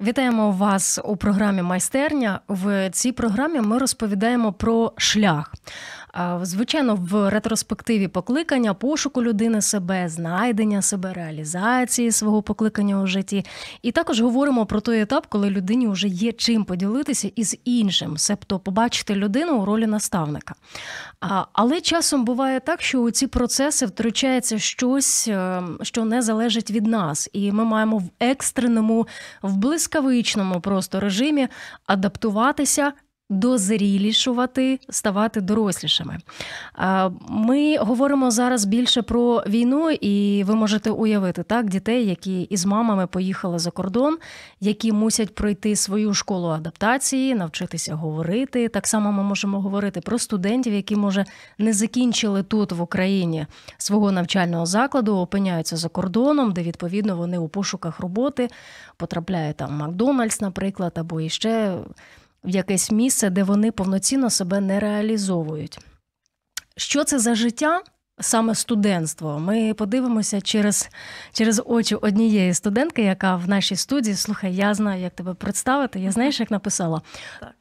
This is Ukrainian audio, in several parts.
Вітаємо вас у програмі Майстерня. В цій програмі ми розповідаємо про шлях. Звичайно, в ретроспективі покликання, пошуку людини себе, знайдення себе, реалізації свого покликання у житті. І також говоримо про той етап, коли людині вже є чим поділитися із іншим, себто побачити людину у ролі наставника. Але часом буває так, що у ці процеси втручається щось, е, що не залежить від нас, і ми маємо в екстреному, в блискавичному просто режимі адаптуватися дозрілішувати, ставати дорослішими. Ми говоримо зараз більше про війну, і ви можете уявити так дітей, які із мамами поїхали за кордон, які мусять пройти свою школу адаптації, навчитися говорити. Так само ми можемо говорити про студентів, які може не закінчили тут в Україні свого навчального закладу, опиняються за кордоном, де відповідно вони у пошуках роботи потрапляють там Макдональдс, наприклад, або іще в якесь місце, де вони повноцінно себе не реалізовують. Що це за життя? Саме студентство. Ми подивимося через через очі однієї студентки, яка в нашій студії. Слухай, я знаю, як тебе представити. Я знаєш, як написала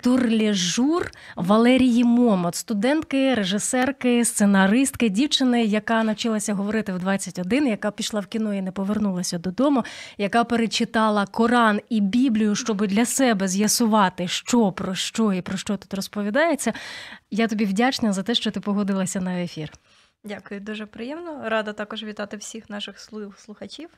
Турлежур Валерії Момот, студентки, режисерки, сценаристки, дівчини, яка навчилася говорити в 21, яка пішла в кіно і не повернулася додому, яка перечитала Коран і Біблію, щоб для себе з'ясувати, що про що і про що тут розповідається. Я тобі вдячна за те, що ти погодилася на ефір. Дякую, дуже приємно. Рада також вітати всіх наших слухачів.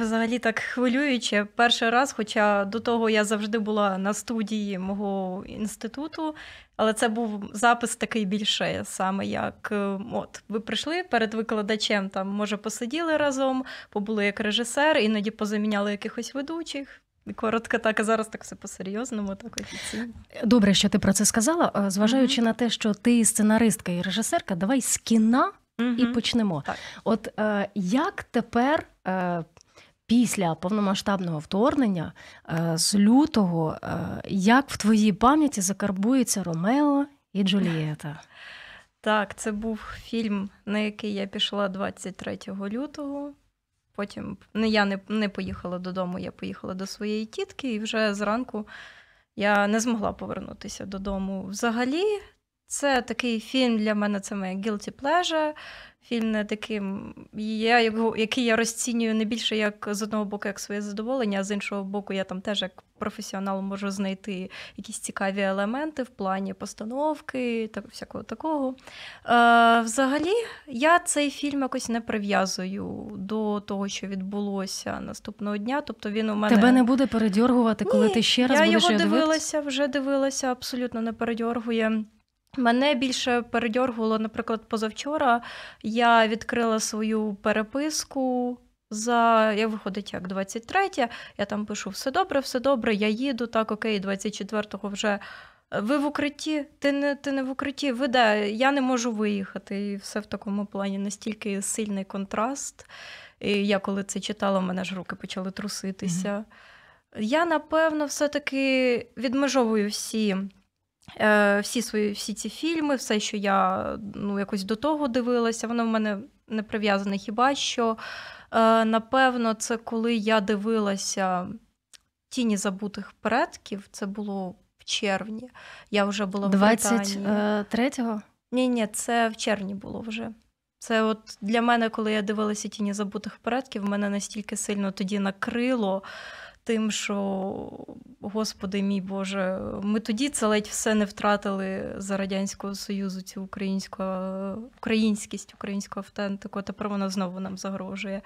Взагалі так хвилююче. Перший раз, хоча до того я завжди була на студії мого інституту, але це був запис такий більше, саме як е, от ви прийшли перед викладачем, там, може, посиділи разом, побули як режисер, іноді позаміняли якихось ведучих. Коротко так, а зараз так все по-серйозному, так офіційно. Добре, що ти про це сказала. Е, зважаючи mm-hmm. на те, що ти сценаристка і режисерка, давай з кіна mm-hmm. і почнемо. Так. От е, як тепер. Е, Після повномасштабного вторгнення е, з лютого, е, як в твоїй пам'яті закарбується Ромео і Джулієта? Так, це був фільм, на який я пішла 23 лютого Потім не я не, не поїхала додому, я поїхала до своєї тітки, і вже зранку я не змогла повернутися додому. Взагалі, це такий фільм для мене це моя guilty pleasure. Фільм не таким, я який я розцінюю не більше як з одного боку, як своє задоволення, а з іншого боку, я там теж як професіонал можу знайти якісь цікаві елементи в плані постановки та всякого такого. Е, Взагалі, я цей фільм якось не прив'язую до того, що відбулося наступного дня. Тобто він у мене тебе не буде передьоргувати, коли Ні, ти ще раз я будеш його дивилася, вже дивилася, абсолютно не передьоргує. Мене більше передьоргувало, наприклад, позавчора я відкрила свою переписку. За я виходить як 23, я там пишу все добре, все добре, я їду, так, окей, 24-го вже ви в укритті, ти не ти не в укритті, ви де, я не можу виїхати. І все в такому плані настільки сильний контраст. І Я коли це читала, в мене ж руки почали труситися. Mm-hmm. Я, напевно, все-таки відмежовую всі Е, всі свої всі ці фільми, все, що я ну, якось до того дивилася, воно в мене не прив'язане хіба що. Е, напевно, це коли я дивилася Тіні забутих предків, це було в червні. Я вже була в 23-го? Ні, ні, це в червні було вже. Це от для мене, коли я дивилася Тіні забутих предків, мене настільки сильно тоді накрило тим, що, Господи мій Боже, ми тоді це ледь все не втратили за Радянського Союзу, цю українську українськість, українську автентику, тепер вона знову нам загрожує.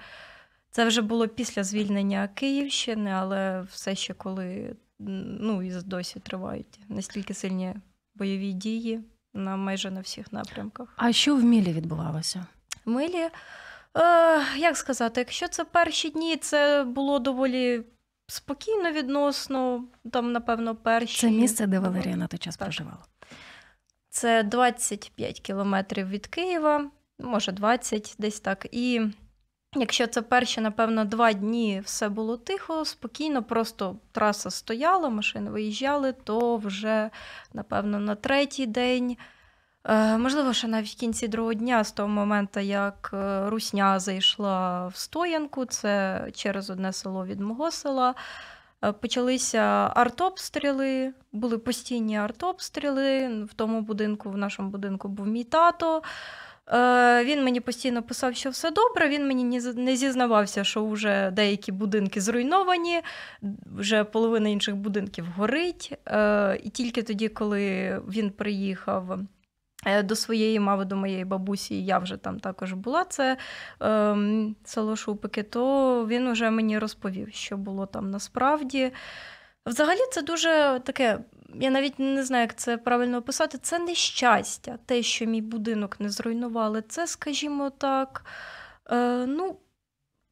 Це вже було після звільнення Київщини, але все ще коли ну, і досі тривають настільки сильні бойові дії на майже на всіх напрямках. А що в Мілі відбувалося? В Милі, е, як сказати, якщо це перші дні, це було доволі спокійно відносно, там, напевно, перші. Це місце, де Валерія на той час так. проживала. Це 25 кілометрів від Києва, може 20 десь так. І якщо це перші, напевно, два дні все було тихо, спокійно, просто траса стояла, машини виїжджали, то вже, напевно, на третій день. Е, можливо, ще навіть в кінці другого дня, з того моменту, як е, Русня зайшла в стоянку, це через одне село від мого села. Е, почалися артобстріли, були постійні артобстріли. В тому будинку, в нашому будинку був мій тато. Він мені постійно писав, що все добре. Він мені не зізнавався, що вже деякі будинки зруйновані, вже половина інших будинків горить. І тільки тоді, коли він приїхав. До своєї мави, до моєї бабусі, я вже там також була, це е, село Шупики, то він вже мені розповів, що було там насправді. Взагалі, це дуже таке я навіть не знаю, як це правильно описати. Це нещастя, те, що мій будинок не зруйнували. Це, скажімо так, е, ну,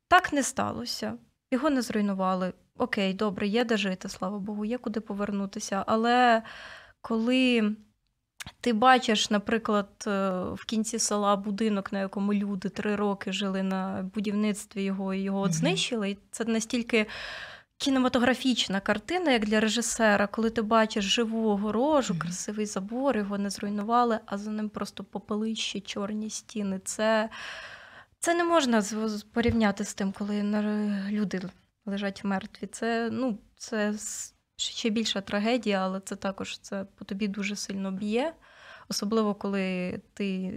так не сталося. Його не зруйнували. Окей, добре, є де жити, слава Богу, є куди повернутися. Але коли ти бачиш, наприклад, е, в кінці села будинок, на якому люди три роки жили на будівництві його і його от знищили, і це настільки кінематографічна картина, як для режисера, коли ти бачиш живу огорожу, красивий забор, його не зруйнували, а за ним просто попелищі, чорні стіни. Це це не можна порівняти з тим, коли люди лежать мертві. Це ну, це ще більша трагедія, але це також це по тобі дуже сильно б'є. Особливо, коли ти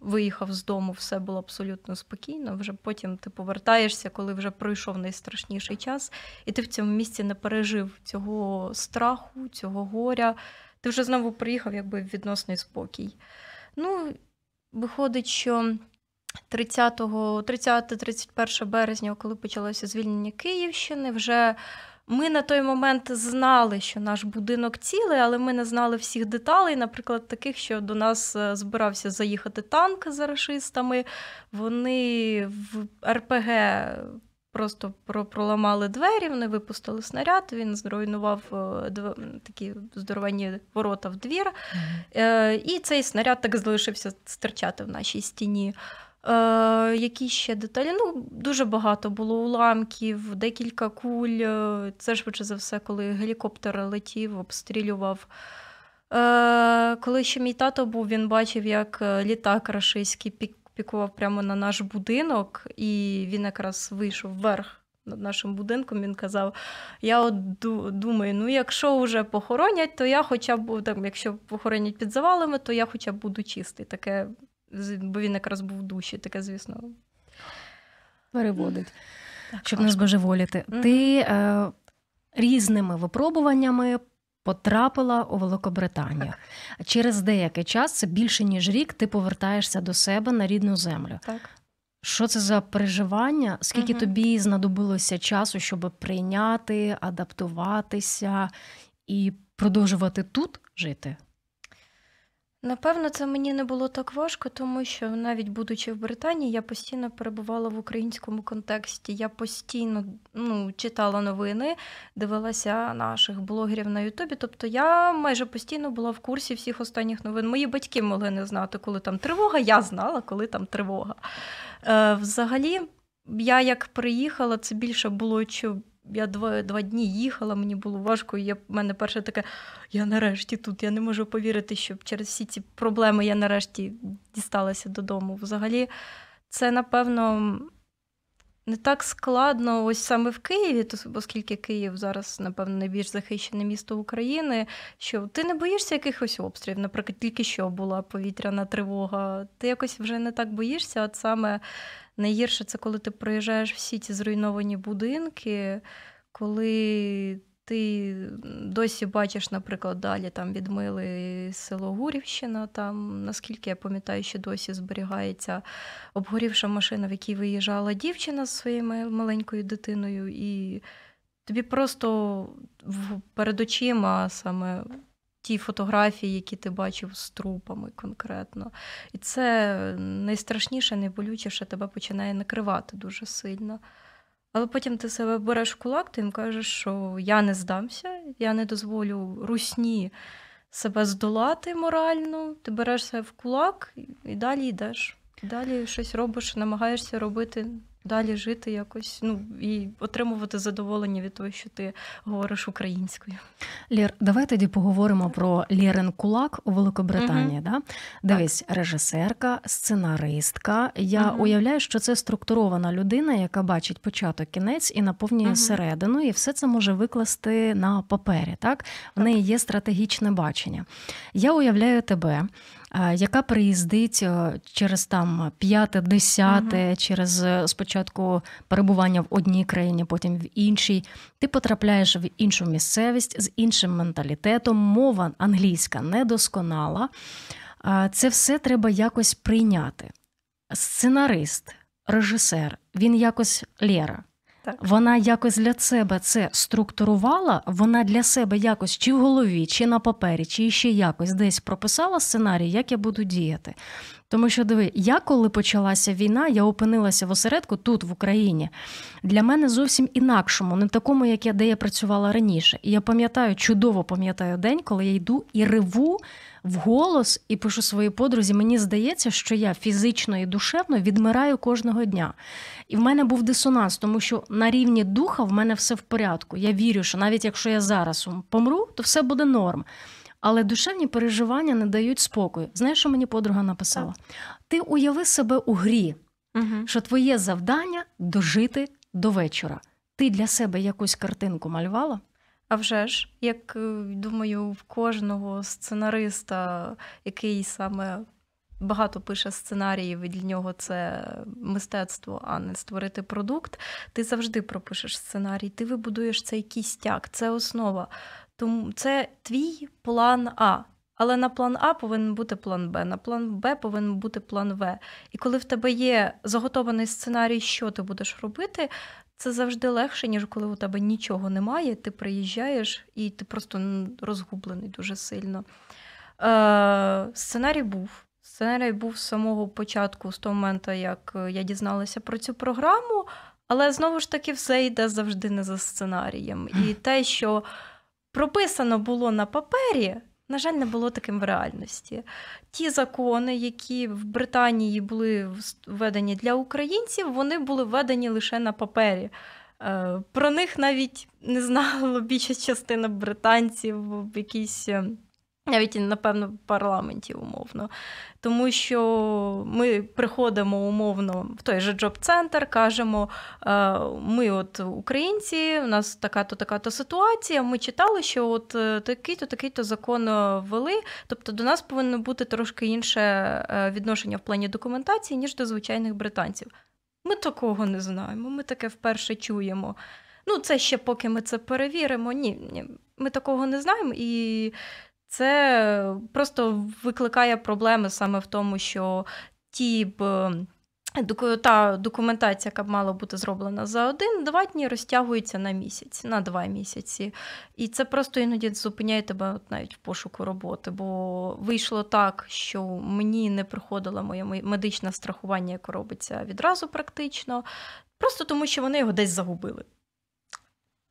виїхав з дому, все було абсолютно спокійно. Вже потім ти повертаєшся, коли вже пройшов найстрашніший час, і ти в цьому місці не пережив цього страху, цього горя. Ти вже знову приїхав якби в відносний спокій. Ну, виходить, що 30-31 березня, коли почалося звільнення Київщини, вже ми на той момент знали, що наш будинок цілий, але ми не знали всіх деталей, наприклад, таких, що до нас е, збирався заїхати танк з рашистами. Вони в РПГ просто проламали двері, вони випустили снаряд, він зруйнував е, такі здоровенні ворота в двір. Mm-hmm. І цей снаряд так залишився стирчати в нашій стіні. Е, Які ще деталі? Ну, Дуже багато було уламків, декілька куль. Е, це швидше за все, коли гелікоптер летів, обстрілював. Е, Коли ще мій тато був, він бачив, як е, літак рашистський пік, пікував прямо на наш будинок, і він якраз вийшов вверх. Над нашим будинком він казав: я от думаю, ну якщо вже похоронять, то я хоча б там, якщо похоронять під завалами, то я хоча б буду чистий. Таке бо він якраз був в душі, таке, звісно. Переводить, так, щоб важко. не збожеволіти. Mm-hmm. Ти е, різними випробуваннями потрапила у Великобританію. Так. Через деякий час, це більше ніж рік, ти повертаєшся до себе на рідну землю. Так. Що це за переживання? Скільки угу. тобі знадобилося часу, щоб прийняти, адаптуватися і продовжувати тут жити? Напевно, це мені не було так важко, тому що навіть будучи в Британії, я постійно перебувала в українському контексті. Я постійно ну, читала новини, дивилася наших блогерів на Ютубі. Тобто я майже постійно була в курсі всіх останніх новин. Мої батьки могли не знати, коли там тривога. Я знала, коли там тривога. Е, Взагалі, я як приїхала, це більше було що я два два дні їхала, мені було важко. і я, в мене перше таке, я нарешті тут. Я не можу повірити, що через всі ці проблеми я нарешті дісталася додому. Взагалі, це, напевно, не так складно, ось саме в Києві, оскільки Київ зараз, напевно, найбільш захищене місто України. Що ти не боїшся якихось обстрілів, наприклад, тільки що була повітряна тривога. Ти якось вже не так боїшся, от саме Найгірше це коли ти проїжджаєш всі ці зруйновані будинки, коли ти досі бачиш, наприклад, далі там відмили село Гурівщина, там, наскільки я пам'ятаю, що досі зберігається обгорівша машина, в якій виїжджала дівчина з своєю маленькою дитиною, і тобі просто перед очима саме ті фотографії, які ти бачив з трупами конкретно. І це найстрашніше, найболючіше тебе починає накривати дуже сильно. Але потім ти себе береш в кулак, ти їм кажеш, що я не здамся, я не дозволю русні себе здолати морально, ти береш себе в кулак і далі йдеш. Далі щось робиш, намагаєшся робити далі жити якось, ну і отримувати задоволення від того, що ти говориш українською. Лєр, давай тоді поговоримо про Лєрен Кулак у Великобританії. Угу. Да? Дивись, так. режисерка, сценаристка. Я угу. уявляю, що це структурована людина, яка бачить початок, кінець і наповнює угу. середину, і все це може викласти на папері. Так, в так. неї є стратегічне бачення. Я уявляю тебе яка приїздить е, через там п'яте, десяте, угу. через е, спочатку перебування в одній країні, потім в іншій. Ти потрапляєш в іншу місцевість з іншим менталітетом, мова англійська недосконала. Це все треба якось прийняти. Сценарист, режисер, він якось Лєра. Так. Вона якось для себе це структурувала, вона для себе якось чи в голові, чи на папері, чи ще якось десь прописала сценарій, як я буду діяти. Тому що диви, я коли почалася війна, я опинилася в осередку тут, в Україні. Для мене зовсім інакшому, не такому, як я де я працювала раніше. І я пам'ятаю, чудово пам'ятаю день, коли я йду і реву в голос і пишу своїй подрузі. Мені здається, що я фізично і душевно відмираю кожного дня. І в мене був дисонанс, тому що на рівні духа в мене все в порядку. Я вірю, що навіть якщо я зараз помру, то все буде норм. Але душевні переживання не дають спокою. Знаєш, що мені подруга написала? Ти уяви себе у грі, угу. що твоє завдання дожити до вечора. Ти для себе якусь картинку малювала? А вже ж, як е, думаю, в кожного сценариста, який саме багато пише сценаріїв, і для нього це мистецтво, а не створити продукт, ти завжди пропишеш сценарій, ти вибудуєш цей кістяк, це основа. Тому це твій план А. Але на план А повинен бути план Б, на план Б повинен бути план В. І коли в тебе є заготований сценарій, що ти будеш робити, це завжди легше, ніж коли у тебе нічого немає, ти приїжджаєш і ти просто розгублений дуже сильно. Е, Сценарій був. Сценарій був з самого початку, з того моменту, як я дізналася про цю програму, але знову ж таки все йде завжди не за сценарієм. І те, що прописано було на папері, на жаль, не було таким в реальності. Ті закони, які в Британії були введені для українців, вони були введені лише на папері. Е, про них навіть не знала більша частина британців в якійсь навіть, напевно, в парламенті умовно. Тому що ми приходимо умовно в той же job centre, кажемо: е, ми, от українці, у нас така-то така-то ситуація. Ми читали, що от е, такий-то, такий-то закон ввели. Тобто до нас повинно бути трошки інше е, відношення в плані документації, ніж до звичайних британців. Ми такого не знаємо, ми таке вперше чуємо. Ну, це ще поки ми це перевіримо. Ні, ні, ми такого не знаємо. І це просто викликає проблеми саме в тому, що ті б. Та документація, яка б мала бути зроблена за один-два дні, розтягується на місяць, на два місяці. І це просто іноді зупиняє тебе навіть в пошуку роботи. Бо вийшло так, що мені не приходило моє медичне страхування, яке робиться відразу практично, просто тому що вони його десь загубили.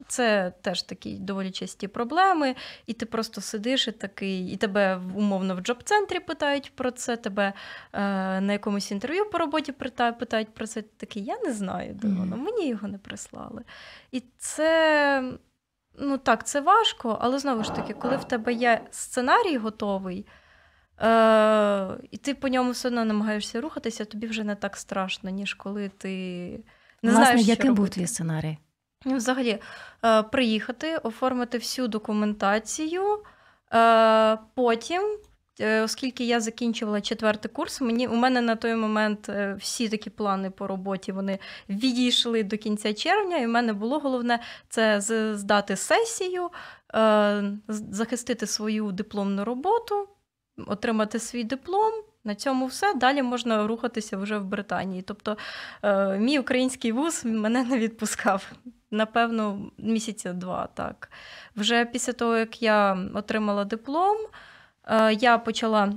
Це теж такі доволі часті проблеми, і ти просто сидиш і такий, і тебе умовно в джоб-центрі питають про це, тебе е, на якомусь інтерв'ю по роботі питають про це. Ти такий, я не знаю, де воно, мені його не прислали. І це, ну так, це важко, але знову ж таки, коли в тебе є сценарій готовий, е, і ти по ньому все одно намагаєшся рухатися, тобі вже не так страшно, ніж коли ти не Власне, знаєш, що яким робити. був твій сценарій? Взагалі, е, приїхати, оформити всю документацію. Е, потім, е, оскільки я закінчувала четвертий курс, мені у мене на той момент всі такі плани по роботі вони відійшли до кінця червня, і в мене було головне це здати сесію, захистити свою дипломну роботу, отримати свій диплом. На цьому все. Далі можна рухатися вже в Британії. Тобто, мій український вуз мене не відпускав напевно, місяця два. так. Вже після того, як я отримала диплом, е, я почала.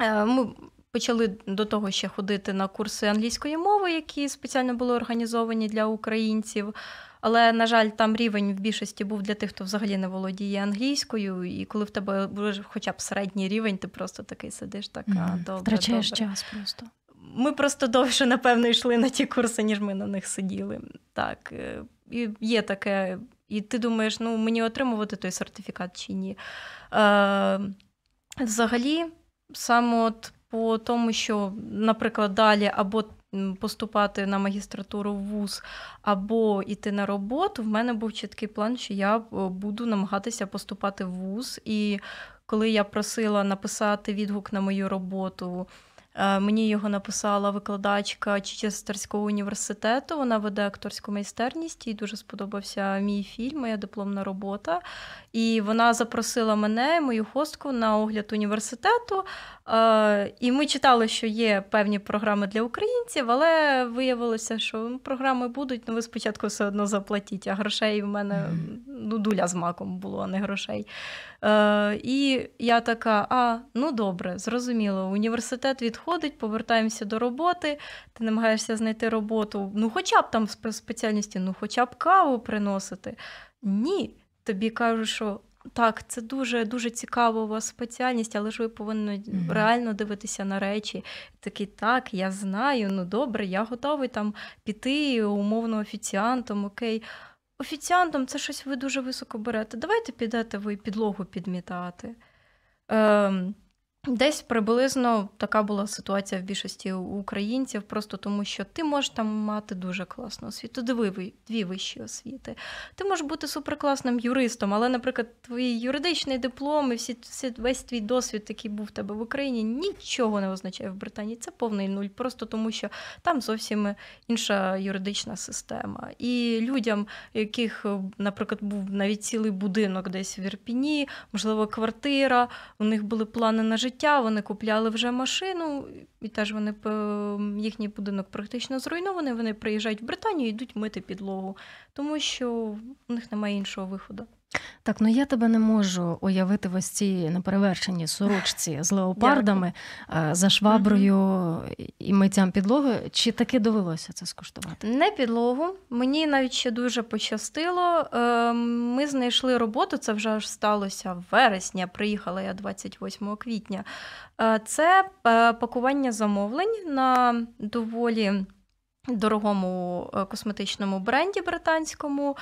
Е, ми почали до того ще ходити на курси англійської мови, які спеціально були організовані для українців. Але, на жаль, там рівень в більшості був для тих, хто взагалі не володіє англійською, і коли в тебе хоча б середній рівень, ти просто такий сидиш, так mm, добре. Втрачаєш добре. час просто. ми просто довше, напевно, йшли на ті курси, ніж ми на них сиділи. Так, е, є таке. І ти думаєш, ну мені отримувати той сертифікат чи ні. Е, Взагалі, саме от по тому, що, наприклад, далі або поступати на магістратуру в ВУЗ, або йти на роботу, в мене був чіткий план, що я е, буду намагатися поступати в ВУЗ. І коли я просила написати відгук на мою роботу. Е, мені його написала викладачка Чечестерського університету. Вона веде акторську майстерність, їй дуже сподобався мій фільм, моя дипломна робота. І вона запросила мене, мою хостку, на огляд університету. Е, і ми читали, що є певні програми для українців, але виявилося, що програми будуть, ну ви спочатку все одно заплатіть, а грошей в мене ну, дуля з маком було, а не грошей. Е, І я така: а, ну добре, зрозуміло, університет відходить, повертаємося до роботи, ти намагаєшся знайти роботу, ну хоча б там спеціальності, ну хоча б каву приносити. Ні тобі кажуть, що так, це дуже дуже цікава у вас спеціальність, але ж ви повинні mm-hmm. реально дивитися на речі. Такий, так, я знаю, ну добре, я готовий там піти умовно офіціантом, окей. Офіціантом це щось ви дуже високо берете. Давайте підете ви підлогу підмітати. Ем, Десь приблизно така була ситуація в більшості українців, просто тому що ти можеш там мати дуже класну освіту, дві, дві вищі освіти. Ти можеш бути суперкласним юристом, але, наприклад, твій юридичний диплом і всі, всі, весь твій досвід, який був в тебе в Україні, нічого не означає в Британії. Це повний нуль, просто тому що там зовсім інша юридична система. І людям, яких, наприклад, був навіть цілий будинок десь в Ірпіні, можливо, квартира, у них були плани на життя життя, вони купляли вже машину, і теж вони їхній будинок практично зруйнований. Вони приїжджають в Британію і йдуть мити підлогу, тому що у них немає іншого виходу. Так, ну я тебе не можу уявити в ось цій неперевершеній сорочці з леопардами Дякую. за шваброю угу. і миттям підлоги. Чи таки довелося це скуштувати? Не підлогу. Мені навіть ще дуже пощастило. Ем, ми знайшли роботу, це вже аж сталося в вересні. Приїхала я 28 квітня. Е, це е, пакування замовлень на доволі. Дорогому е, косметичному бренді британському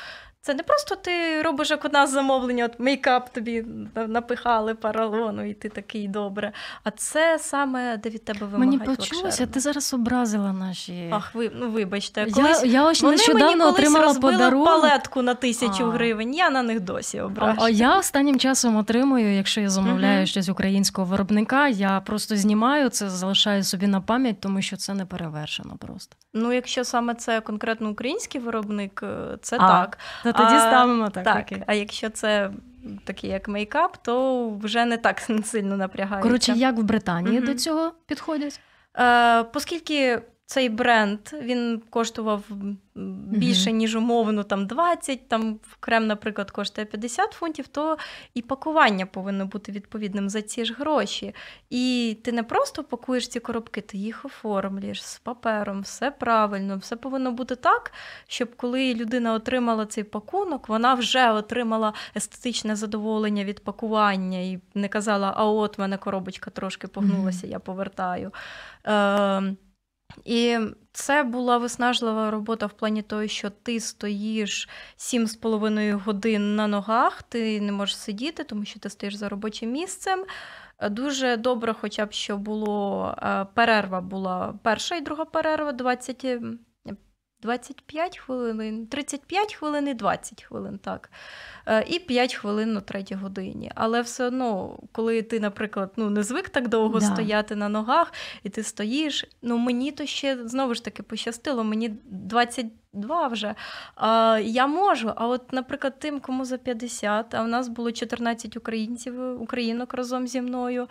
це не просто ти робиш як у нас замовлення, от мейкап тобі напихали паралону, і ти такий добре. А це саме де від тебе вимагають Мені почулося, ти зараз образила наші. Ах, ви ну вибачте, колись я, я ось вони нещодавно мені отримала подарунок. палетку на тисячу а. гривень. Я на них досі ображу. А я останнім часом отримую, якщо я замовляю uh щось українського виробника, я просто знімаю це, залишаю собі на пам'ять, тому що це не перевершено просто. Ну, якщо саме це конкретно український виробник, е, це а. так. Тоді а, ставимо так. Так, окей. А якщо це такий як мейкап, то вже не так сильно напрягається. Коротше, як в Британії угу. до цього підходять? Е, Оскільки цей бренд він коштував більше, ніж умовно там 20, там крем, наприклад, коштує 50 фунтів, то і пакування повинно бути відповідним за ці ж гроші. І ти не просто пакуєш ці коробки, ти їх оформлюєш з папером, все правильно, все повинно бути так, щоб коли людина отримала цей пакунок, вона вже отримала естетичне задоволення від пакування і не казала, а от мене коробочка трошки погнулася, я повертаю. Е, і це була виснажлива робота в плані того, що ти стоїш 7,5 годин на ногах, ти не можеш сидіти, тому що ти стоїш за робочим місцем. Дуже добре, хоча б що було е, перерва була перша і друга перерва 20 25 хвилин, 35 хвилин і 20 хвилин, так. Е, і 5 хвилин на третій годині. Але все одно, коли ти, наприклад, ну, не звик так довго да. стояти на ногах, і ти стоїш, ну мені то ще знову ж таки пощастило, мені 22 вже. А, Я можу. А от, наприклад, тим, кому за 50, а в нас було 14 українців, українок разом зі мною.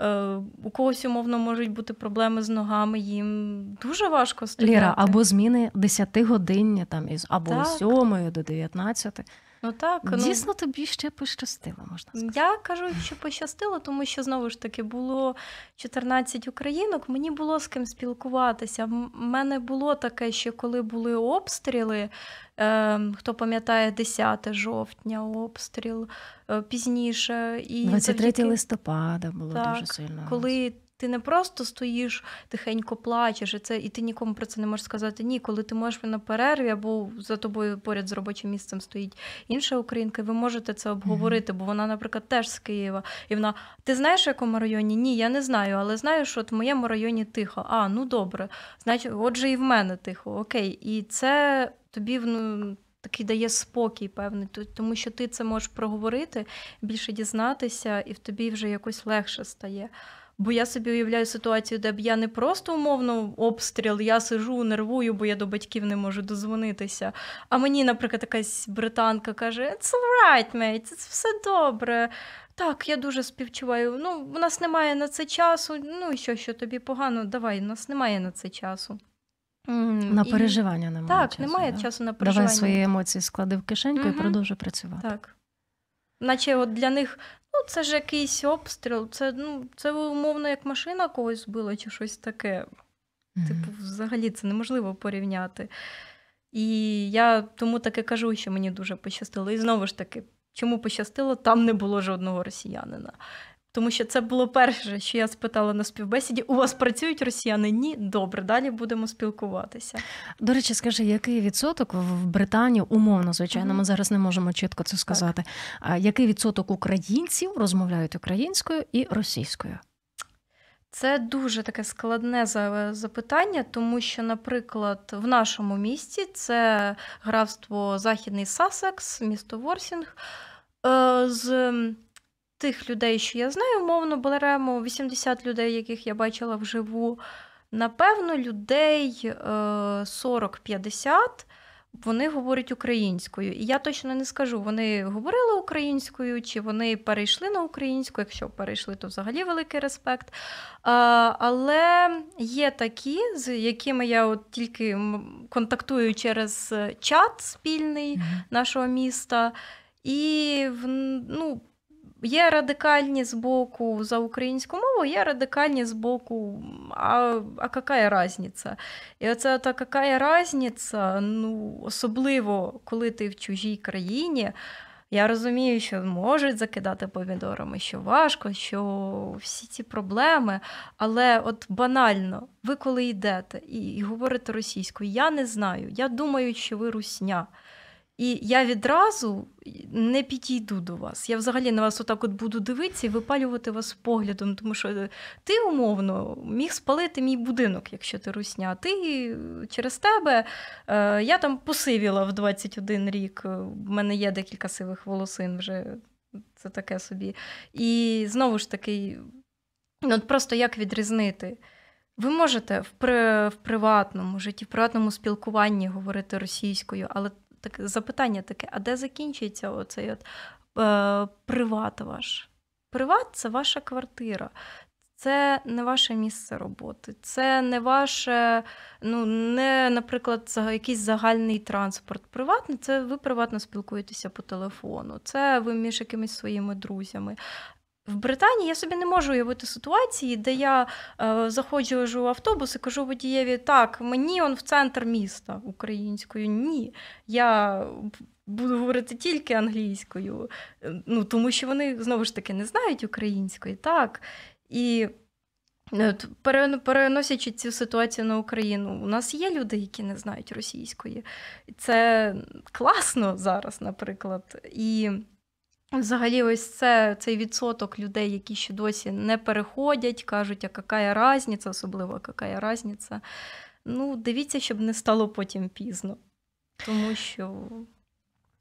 Е, у когось умовно можуть бути проблеми з ногами, їм дуже важко стояти. Ліра, або зміни 10 годинні, там із або з 7 до 19. Ну так ну, тобі ще пощастило, можна сказати. Я кажу, що пощастило, тому що знову ж таки було 14 українок. Мені було з ким спілкуватися. В мене було таке, що коли були обстріли, е, хто пам'ятає 10 жовтня, обстріл е, пізніше, і 23 завдяки... листопада було так, дуже сильно. Коли ти не просто стоїш, тихенько плачеш, і це і ти нікому про це не можеш сказати ні, коли ти можеш на перерві або за тобою поряд з робочим місцем стоїть інша українка, і ви можете це обговорити, бо вона, наприклад, теж з Києва. І вона, ти знаєш, в якому районі? Ні, я не знаю, але знаю, що от в моєму районі тихо. А, ну добре. Значить, отже, і в мене тихо. Окей. І це тобі ну, такий дає спокій, певний, тому що ти це можеш проговорити, більше дізнатися, і в тобі вже якось легше стає. Бо я собі уявляю ситуацію, де б я не просто умовно обстріл, я сижу, нервую, бо я до батьків не можу дозвонитися. А мені, наприклад, якась британка каже: It's right, mate, це все добре. Так, я дуже співчуваю. Ну, у нас немає на це часу. Ну і що, що тобі погано? Давай, у нас немає на це часу. На і... переживання немає. Так, часу, немає да? часу на переживання. Давай свої емоції склади в кишеньку угу. і продовжуй працювати. Так. Наче от для них це ж якийсь обстріл, це ну, це умовно як машина когось збила чи щось таке. Mm-hmm. Типу, взагалі це неможливо порівняти. І я тому таке кажу, що мені дуже пощастило. І знову ж таки, чому пощастило, там не було жодного росіянина. Тому що це було перше, що я спитала на співбесіді: у вас працюють росіяни? Ні, добре, далі будемо спілкуватися. До речі, скажи, який відсоток в Британії, умовно, звичайно, ми зараз не можемо чітко це сказати. А який відсоток українців розмовляють українською і російською? Це дуже таке складне запитання, тому що, наприклад, в нашому місті це графство Західний Сасекс, місто Ворсінг. Е, з тих людей, що я знаю, умовно беремо 80 людей, яких я бачила вживу. Напевно, людей 40-50 е, вони говорять українською. І я точно не скажу, вони говорили українською, чи вони перейшли на українську. Якщо перейшли, то взагалі великий респект. Але є такі, з якими я от тільки контактую через чат спільний нашого міста. І ну, Є радикальні з боку за українську мову, є радикальні з боку, а а яка різниця? І оце та яка різниця, ну, особливо коли ти в чужій країні. Я розумію, що можуть закидати помідорами, що важко, що всі ці проблеми. Але от банально, ви коли йдете і, і говорите російською, я не знаю. Я думаю, що ви русня. І я відразу не підійду до вас. Я взагалі на вас отак от буду дивитися і випалювати вас поглядом, тому що ти умовно міг спалити мій будинок, якщо ти русня. Ти через тебе е, я там посивіла в 21 рік. У мене є декілька сивих волосин вже це таке собі. І знову ж таки, ну, просто як відрізнити? Ви можете в при, в приватному житті, в приватному спілкуванні говорити російською, але так, запитання таке: а де закінчується оцей от е, приват ваш? Приват це ваша квартира. Це не ваше місце роботи, це не ваше, ну не, наприклад, якийсь загальний транспорт. Приватний це ви приватно спілкуєтеся по телефону, це ви між якимись своїми друзями. В Британії я собі не можу уявити ситуації, де я е, заходжу в автобус і кажу водієві, так, мені он в центр міста українською. Ні. Я буду говорити тільки англійською, ну, тому що вони знову ж таки не знають української. так. І е, переносячи цю ситуацію на Україну, у нас є люди, які не знають російської. Це класно зараз, наприклад. І Взагалі, ось це цей відсоток людей, які ще досі не переходять, кажуть, а яка різниця, особливо яка різниця. Ну, дивіться, щоб не стало потім пізно, тому що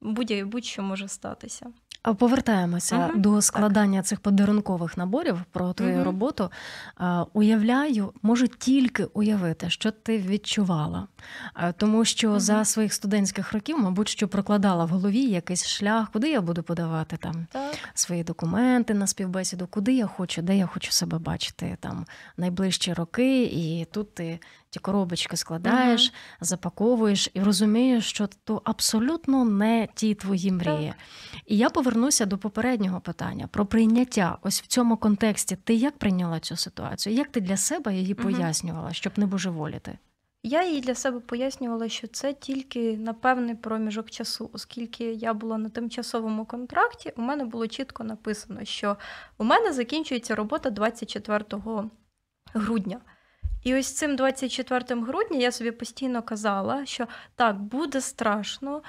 будь-що може статися. Повертаємося uh до складання так. цих подарункових наборів про твою uh роботу. Уявляю, можу тільки уявити, що ти відчувала, тому що uh за своїх студентських років, мабуть, що прокладала в голові якийсь шлях, куди я буду подавати там так. свої документи на співбесіду, куди я хочу, де я хочу себе бачити там найближчі роки, і тут ти ті коробочки складаєш, uh запаковуєш і розумієш, що то абсолютно не ті твої мрії. Так. І я повернуся до попереднього питання про прийняття. Ось в цьому контексті ти як прийняла цю ситуацію? Як ти для себе її uh пояснювала, щоб не божеволіти? Я їй для себе пояснювала, що це тільки на певний проміжок часу, оскільки я була на тимчасовому контракті, у мене було чітко написано, що у мене закінчується робота 24 грудня. І ось цим 24 грудня я собі постійно казала, що так, буде страшно,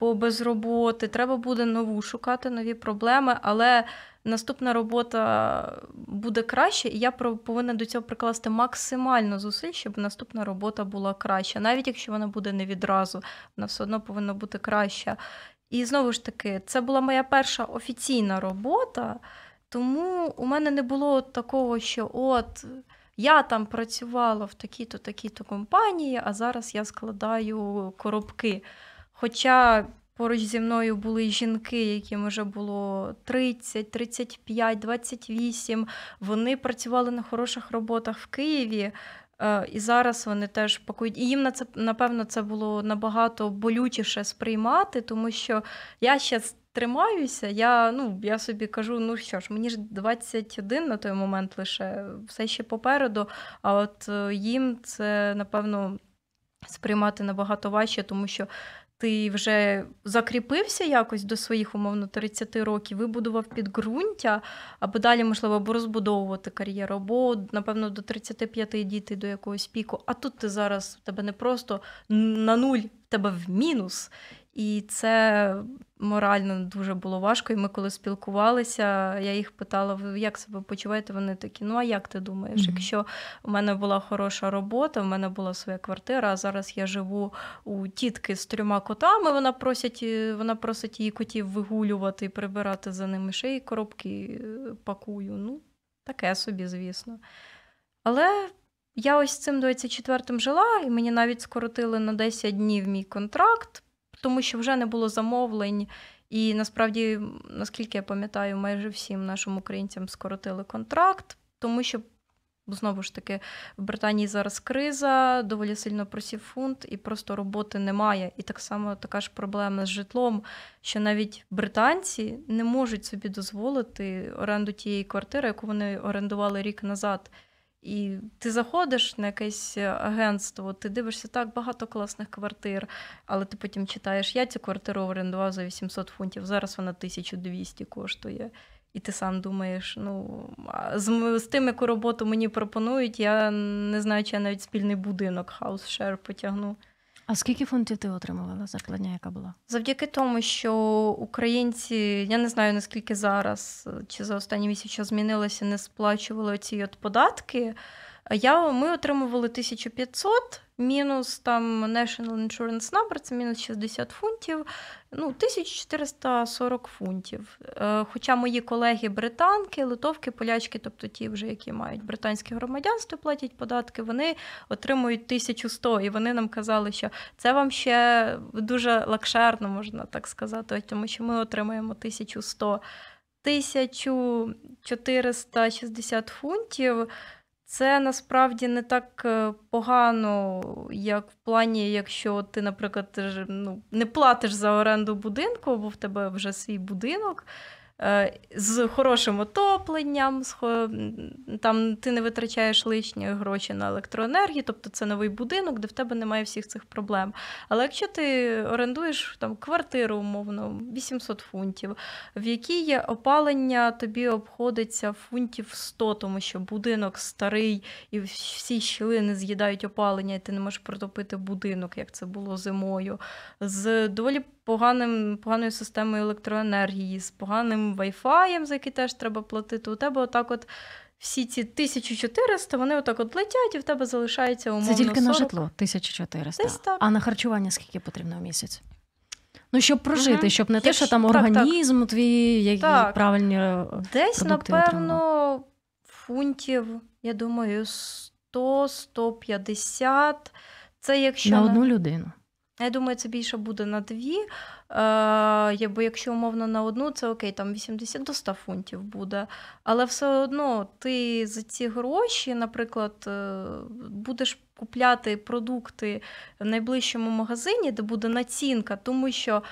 бо без роботи, треба буде нову шукати нові проблеми, але наступна робота буде краще, і я повинна до цього прикласти максимально зусиль, щоб наступна робота була краща. Навіть якщо вона буде не відразу, вона все одно повинна бути краща. І знову ж таки, це була моя перша офіційна робота, тому у мене не було такого, що от. Я там працювала в такій-то, такій-то компанії, а зараз я складаю коробки. Хоча поруч зі мною були жінки, яким вже було 30, 35, 28. Вони працювали на хороших роботах в Києві. Е, і зараз вони теж пакують. І їм на це напевно це було набагато болючіше сприймати, тому що я ще тримаюся. Я ну, я собі кажу, ну що ж, мені ж 21 на той момент лише все ще попереду. А от е, їм це напевно сприймати набагато важче, тому що ти вже закріпився якось до своїх, умовно, 30 років, вибудував підґрунтя, або далі, можливо, або розбудовувати кар'єру, або, напевно, до 35 діти до якогось піку. А тут ти зараз в тебе не просто на нуль, в тебе в мінус. І це морально дуже було важко. І ми, коли спілкувалися, я їх питала, ви як себе почуваєте? Вони такі, ну а як ти думаєш? Mm-hmm. Якщо у мене була хороша робота, в мене була своя квартира, а зараз я живу у тітки з трьома котами, вона просить вона просить її котів вигулювати і прибирати за ними ще й коробки е, пакую. Ну, таке собі, звісно. Але. Я ось цим 24-м жила, і мені навіть скоротили на 10 днів мій контракт тому що вже не було замовлень. І насправді, наскільки я пам'ятаю, майже всім нашим українцям скоротили контракт, тому що. Знову ж таки, в Британії зараз криза, доволі сильно просів фунт, і просто роботи немає. І так само така ж проблема з житлом, що навіть британці не можуть собі дозволити оренду тієї квартири, яку вони орендували рік назад. І ти заходиш на якесь агентство, ти дивишся так багато класних квартир, але ти потім читаєш, я цю квартиру орендував за 800 фунтів, зараз вона 1200 коштує. І ти сам думаєш, ну з, з тим, яку роботу мені пропонують, я не знаю, чи я навіть спільний будинок house share потягну. А скільки фунтів ти отримувала зарплатня, яка була? Завдяки тому, що українці, я не знаю наскільки зараз, чи за останні місяці змінилося, не сплачували ці от податки. Я, Ми отримували 1500 мінус там National Insurance Number, це мінус 60 фунтів, ну, 1440 фунтів. Е, хоча мої колеги британки, литовки, полячки, тобто ті, вже, які мають британське громадянство, платять податки, вони отримують 1100. І вони нам казали, що це вам ще дуже лакшерно, можна так сказати, тому що ми отримуємо 1100. 1460 фунтів це насправді не так е, погано, як в плані, якщо ти, наприклад, ну, не платиш за оренду будинку, бо в тебе вже свій будинок. Е, з хорошим отопленням, там ти не витрачаєш лишні гроші на електроенергію, тобто це новий будинок, де в тебе немає всіх цих проблем. Але якщо ти орендуєш там квартиру, умовно, 800 фунтів, в якій є опалення, тобі обходиться фунтів 100, тому що будинок старий і всі щілини з'їдають опалення, і ти не можеш протопити будинок, як це було зимою. З доволі поганим, поганою системою електроенергії, з поганим Wi-Fi, за який теж треба платити. У тебе отак от. Всі ці 1400, вони отак от летять, і в тебе залишається умовно Це тільки 40. на житло 1400. Десь так. А на харчування скільки потрібно в місяць? Ну, щоб прожити, угу. щоб не те, що там організм так. твій, які так. правильні. Десь, продукти напевно, отримав. фунтів, я думаю, 100-150. Це якщо на одну людину. Я думаю, це більше буде на дві. Е, Бо якщо умовно на одну, це окей, там 80 до 100 фунтів буде. Але все одно ти за ці гроші, наприклад, е, будеш купляти продукти в найближчому магазині, де буде націнка, тому що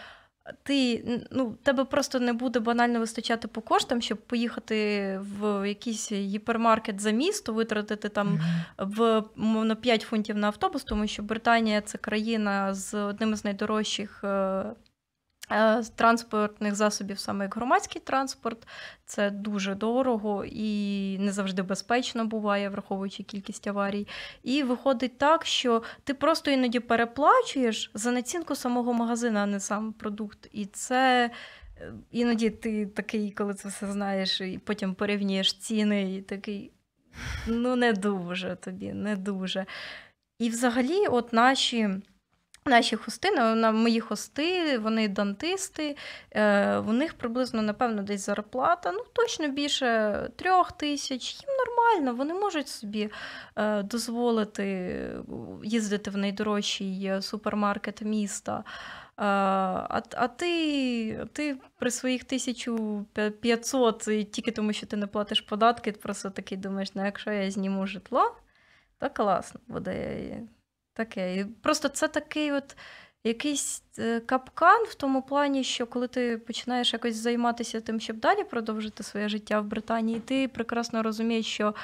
ти ну, тебе просто не буде банально вистачати по коштам, щоб поїхати в якийсь гіпермаркет за місто, витратити там в мовно 5 фунтів на автобус, тому що Британія це країна з одним з найдорожчих. Е, транспортних засобів, саме як громадський транспорт, це дуже дорого і не завжди безпечно буває, враховуючи кількість аварій. І виходить так, що ти просто іноді переплачуєш за націнку самого магазину, а не сам продукт. І це е, іноді ти такий, коли це все знаєш, і потім порівнюєш ціни, і такий ну не дуже тобі, не дуже. І взагалі, от наші. Наші хости, мої хости, вони дантисти, е, у них приблизно, напевно, десь зарплата, ну точно більше трьох тисяч. Їм нормально, вони можуть собі е, дозволити їздити в найдорожчий супермаркет міста. А а ти ти при своїх 1500 тільки тому, що ти не платиш податки, просто такий думаєш, ну якщо я зніму житло, то класно буде таке. І Просто це такий от якийсь е, капкан в тому плані, що коли ти починаєш якось займатися тим, щоб далі продовжити своє життя в Британії, ти прекрасно розумієш, що.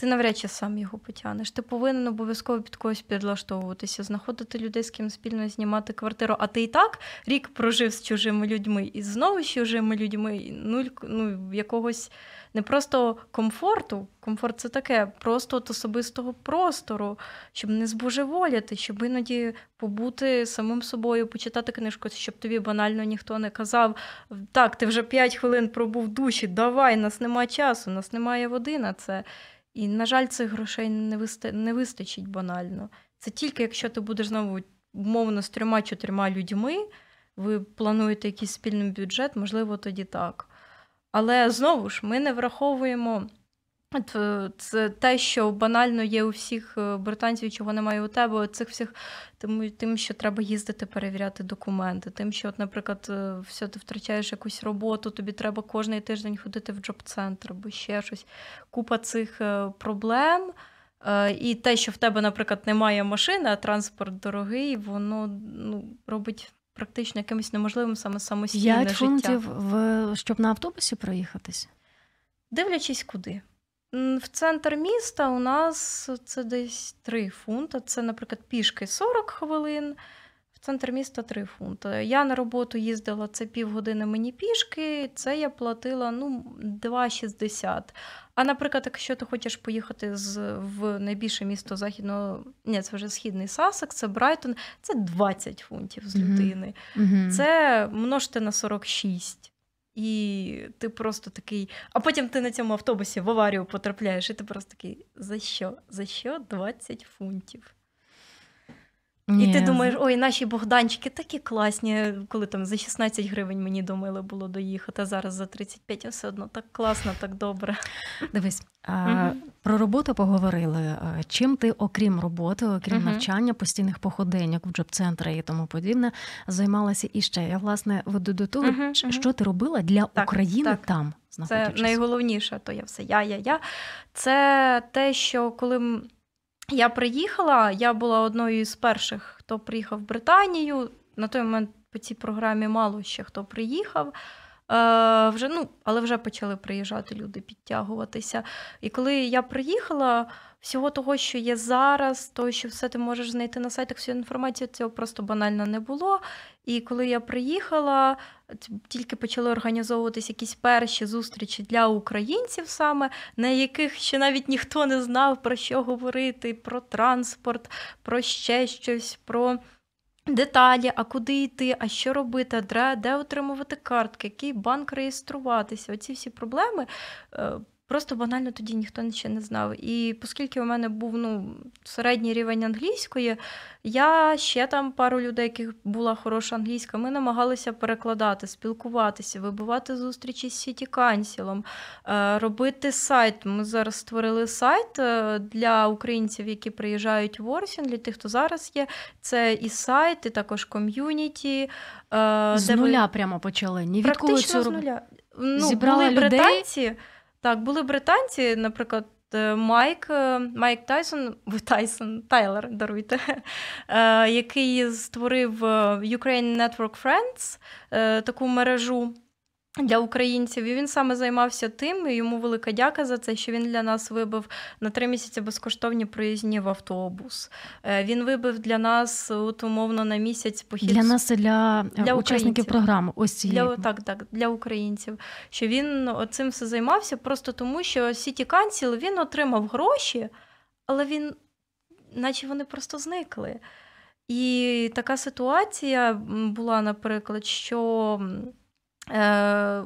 Ти навряд чи сам його потягнеш. Ти повинен обов'язково під когось підлаштовуватися, знаходити людей, з ким спільно знімати квартиру. А ти і так рік прожив з чужими людьми і знову з чужими людьми, нуль ну, якогось не просто комфорту. Комфорт це таке, просто от особистого простору, щоб не збожеволіти, щоб іноді побути самим собою, почитати книжку, щоб тобі банально ніхто не казав. Так, ти вже 5 хвилин пробув в душі, давай, нас немає часу, нас немає води на це. І, на жаль, цих грошей не висти... не вистачить банально. Це тільки якщо ти будеш знову умовно з трьома-чотирма людьми, ви плануєте якийсь спільний бюджет, можливо, тоді так. Але знову ж ми не враховуємо це те, що банально є у всіх е, британців, чого немає у тебе, цих всіх тим, тим, що треба їздити перевіряти документи, тим, що, от, наприклад, е, все ти втрачаєш якусь роботу, тобі треба кожний тиждень ходити в job centre або ще щось. Купа цих проблем. І те, що в тебе, наприклад, немає машини, а транспорт дорогий, воно ну, робить практично якимось неможливим саме самостійне П'ять життя. фунтів, в, щоб на автобусі проїхатись? Дивлячись куди. В центр міста у нас це десь 3 фунти. Це, наприклад, пішки 40 хвилин, в центр міста 3 фунти. Я на роботу їздила це півгодини мені пішки, це я платила ну, 2,60. А наприклад, якщо ти хочеш поїхати з, в найбільше місто західного, ні, це вже східний Сасек, це Брайтон, це 20 фунтів з людини. Mm-hmm. Це множте на 46. І ти просто такий. А потім ти на цьому автобусі в аварію потрапляєш, і ти просто такий: за що? За що 20 фунтів? Ні. І ти думаєш, ой, наші Богданчики такі класні, коли там за 16 гривень мені думали було доїхати, а зараз за 35 а все одно так класно, так добре. Дивись, а, про роботу поговорили. Чим ти, окрім роботи, окрім навчання, постійних походеньок в джоб-центри і тому подібне, займалася іще. Я власне веду до того, що ти робила для так, України так. там. Це найголовніше, то я все я, я, я. Це те, що коли. Я приїхала, я була одною з перших, хто приїхав в Британію. На той момент по цій програмі мало ще хто приїхав. Е, вже, ну, Але вже почали приїжджати люди, підтягуватися. І коли я приїхала, всього того, що є зараз, то що все ти можеш знайти на сайтах, всю інформацію, цього просто банально не було. І коли я приїхала, тільки почали організовуватись якісь перші зустрічі для українців, саме на яких ще навіть ніхто не знав про що говорити, про транспорт, про ще щось. про... Деталі, а куди йти, а що робити, де, де отримувати картки, який банк реєструватися. Оці всі проблеми е, Просто банально тоді ніхто ще не знав. І оскільки у мене був ну, середній рівень англійської, я ще там пару людей, яких була хороша англійська, ми намагалися перекладати, спілкуватися, вибивати зустрічі з Сіті Канцілом, е, робити сайт. Ми зараз створили сайт е, для українців, які приїжджають в Орсін, для тих, хто зараз є. Це і сайт, і також ком'юніті. Е, з нуля ви... прямо почали. Ні від коли цю... з нуля. Ну, Зібрали були людей? британці. Так, були британці, наприклад, е, Майк е, Майк Тайсон, Тайсон, Тайлер, даруйте, е, який створив Ukraine Network Friends, таку мережу. Для українців. І він саме займався тим. і Йому велика дяка за це, що він для нас вибив на три місяці безкоштовні проїзні в автобус. Е, він вибив для нас от, умовно на місяць похід. Для нас це для, е, Для учасників українців. програми. Ось цієї. Для, так, так, для українців. Що він цим все займався просто тому, що City Council, він отримав гроші, але він, наче вони просто зникли. І така ситуація була, наприклад, що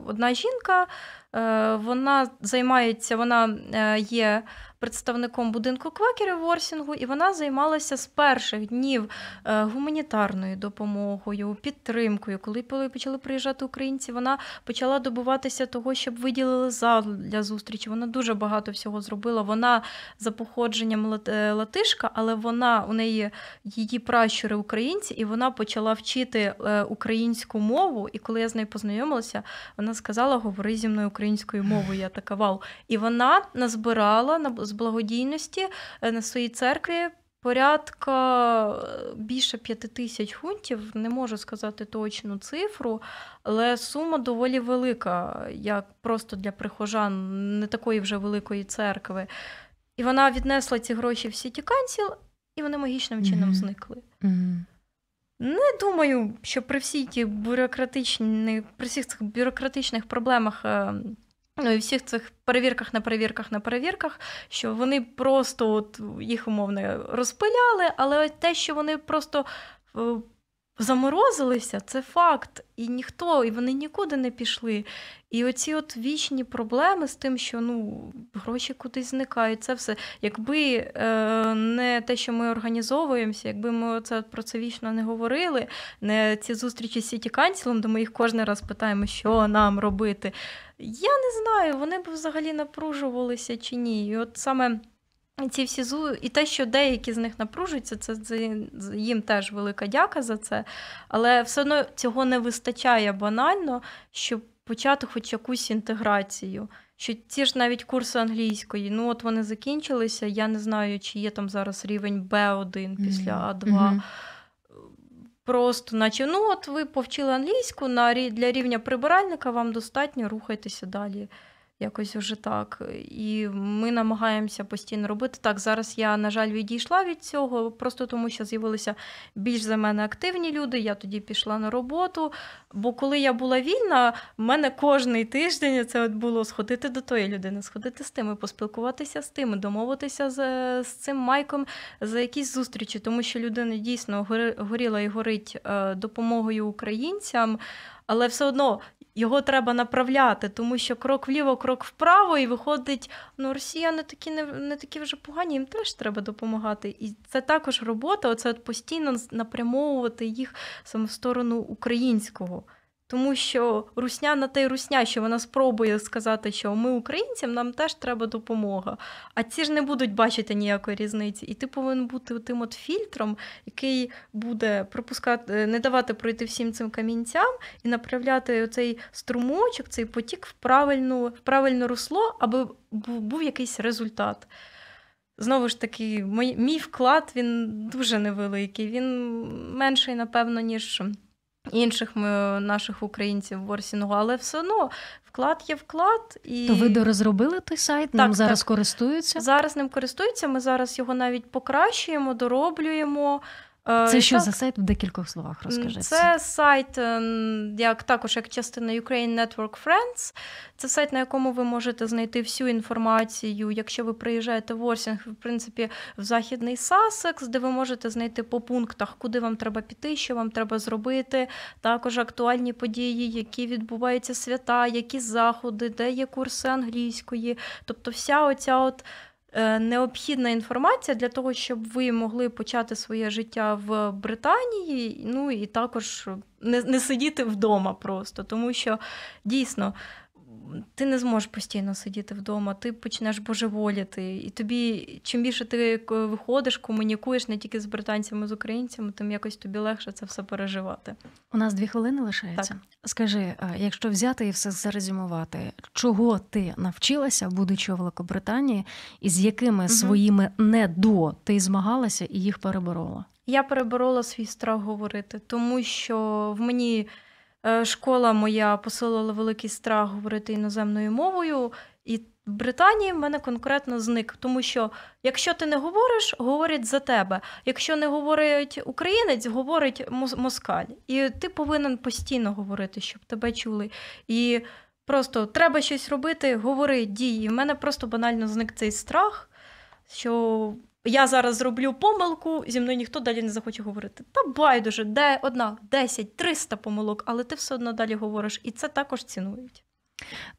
одна жінка е, вона займається, вона е, є представником будинку квакерів в Орсінгу, і вона займалася з перших днів е, гуманітарною допомогою, підтримкою. Коли почали приїжджати українці, вона почала добуватися того, щоб виділили зал для зустрічі. Вона дуже багато всього зробила. Вона за походженням е, латишка, але вона у неї її пращури українці, і вона почала вчити е, українську мову. І коли я з нею познайомилася, вона сказала: Говори зі мною українською мовою. Я така вау. І вона назбирала на з благодійності е, на своїй церкві. Порядка е, більше п'яти тисяч фунтів, не можу сказати точну цифру, але сума доволі велика, як просто для прихожан не такої вже великої церкви. І вона віднесла ці гроші в Сіті Кансіл, і вони магічним чином mm-hmm. зникли. Mm-hmm. Не думаю, що при всій ті бюрократичні, при всіх цих бюрократичних проблемах ем, Ну і всіх цих перевірках на перевірках на перевірках, що вони просто от їх умовно розпиляли, але те, що вони просто е, заморозилися, це факт. І ніхто, і вони нікуди не пішли. І оці от вічні проблеми з тим, що ну, гроші кудись зникають, це все. Якби е, не те, що ми організовуємося, якби ми це, про це вічно не говорили, не ці зустрічі з Сіті Канцілом, де ми їх кожен раз питаємо, що нам робити. Я не знаю, вони б взагалі напружувалися чи ні. І от саме ці всі зу... І те, що деякі з них напружуються, це, це їм теж велика дяка за це. Але все одно цього не вистачає банально, щоб почати хоч якусь інтеграцію. Що ті ж навіть курси англійської, ну от вони закінчилися. Я не знаю, чи є там зараз рівень Б1 після А2. Mm-hmm. Просто, наче, ну от ви повчили англійську на для рівня прибиральника, вам достатньо, рухайтеся далі. Якось вже так. І ми намагаємося постійно робити. Так, зараз я, на жаль, відійшла від цього, просто тому що з'явилися більш за мене активні люди. Я тоді пішла на роботу. Бо коли я була вільна, в мене кожний тиждень це от було сходити до тої людини, сходити з тими, поспілкуватися з тими, домовитися з, з цим майком за якісь зустрічі, тому що людина дійсно горіла і горить е, допомогою українцям. Але все одно його треба направляти, тому що крок вліво, крок вправо, і виходить, ну росіяни такі не не такі вже погані, їм теж треба допомагати. І це також робота, оце от постійно напрямовувати їх саме в сторону українського. Тому що русня на те й русня, що вона спробує сказати, що ми українцям, нам теж треба допомога. А ці ж не будуть бачити ніякої різниці. І ти повинен бути тим от фільтром, який буде пропускати, не давати пройти всім цим камінцям і направляти цей струмочок, цей потік в правильну, в правильне русло, аби був якийсь результат. Знову ж таки, мій, мій вклад він дуже невеликий. Він менший, напевно, ніж інших наших українців в Орсінгу, але все одно вклад є вклад. І... То ви дорозробили той сайт? Так, ним зараз так. користуються? Зараз ним користуються. Ми зараз його навіть покращуємо, дороблюємо. Е, це що так, за сайт в декількох словах розкажи? Це сайт, е, як також як частина Ukraine Network Friends. Це сайт, на якому ви можете знайти всю інформацію. Якщо ви приїжджаєте в Вортінг, в принципі, в західний Сасекс, де ви можете знайти по пунктах, куди вам треба піти, що вам треба зробити. Також актуальні події, які відбуваються свята, які заходи, де є курси англійської. Тобто, вся оця от. Е, необхідна інформація для того, щоб ви могли почати своє життя в Британії, ну і також не, не сидіти вдома просто, тому що дійсно ти не зможеш постійно сидіти вдома, ти почнеш божеволіти. І тобі, чим більше ти виходиш, комунікуєш не тільки з британцями, з українцями, тим якось тобі легше це все переживати. У нас дві хвилини лишається. Так. Скажи, якщо взяти і все зарезюмувати, чого ти навчилася, будучи у Великобританії, і з якими угу. своїми не до ти змагалася і їх переборола? Я переборола свій страх говорити, тому що в мені е, школа моя посилила великий страх говорити іноземною мовою, і в Британії в мене конкретно зник, тому що якщо ти не говориш, говорять за тебе. Якщо не говорить українець, говорить москаль. І ти повинен постійно говорити, щоб тебе чули. І просто треба щось робити, говори, дій. І в мене просто банально зник цей страх, що я зараз зроблю помилку, зі мною ніхто далі не захоче говорити. Та байдуже, де одна, 10, 300 помилок, але ти все одно далі говориш, і це також цінують.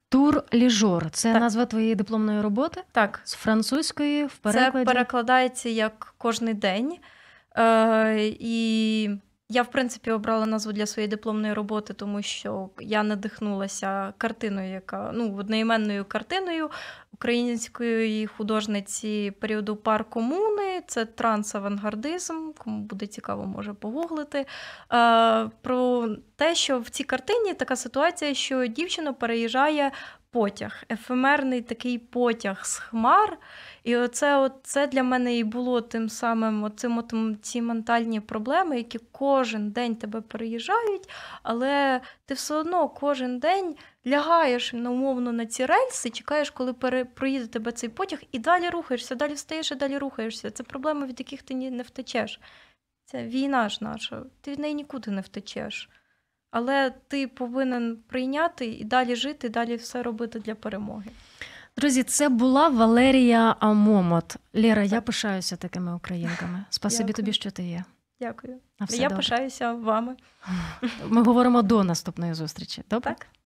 Тур ліжор це Так. назва твоєї дипломної роботи Так, з французької в перекладі. Це перекладається як кожний день. Е, і я, в принципі, обрала назву для своєї дипломної роботи, тому що я надихнулася картиною, яка ну, одноіменною картиною української художниці періоду пар комуни. Це трансавангардизм. Кому буде цікаво, може погуглити. Е, про те, що в цій картині така ситуація, що дівчина переїжджає потяг, ефемерний такий потяг з хмар. І оце, от, це для мене і було тим самим оцим, от, ці ментальні проблеми, які кожен день тебе переїжджають, але ти все одно кожен день лягаєш на умовно на ці рельси, чекаєш, коли пере, проїде тебе цей потяг, і далі рухаєшся, далі встаєш і далі рухаєшся. Це проблеми, від яких ти не втечеш. Це війна ж наша, ти від неї нікуди не втечеш. Але ти повинен прийняти і далі жити, і далі все робити для перемоги. Друзі, це була Валерія Амомот. Лєра, я пишаюся такими українками. Спасибі Дякую. тобі, що ти є. Дякую. А все я добре. пишаюся вами. Ми говоримо до наступної зустрічі. Добре? Так.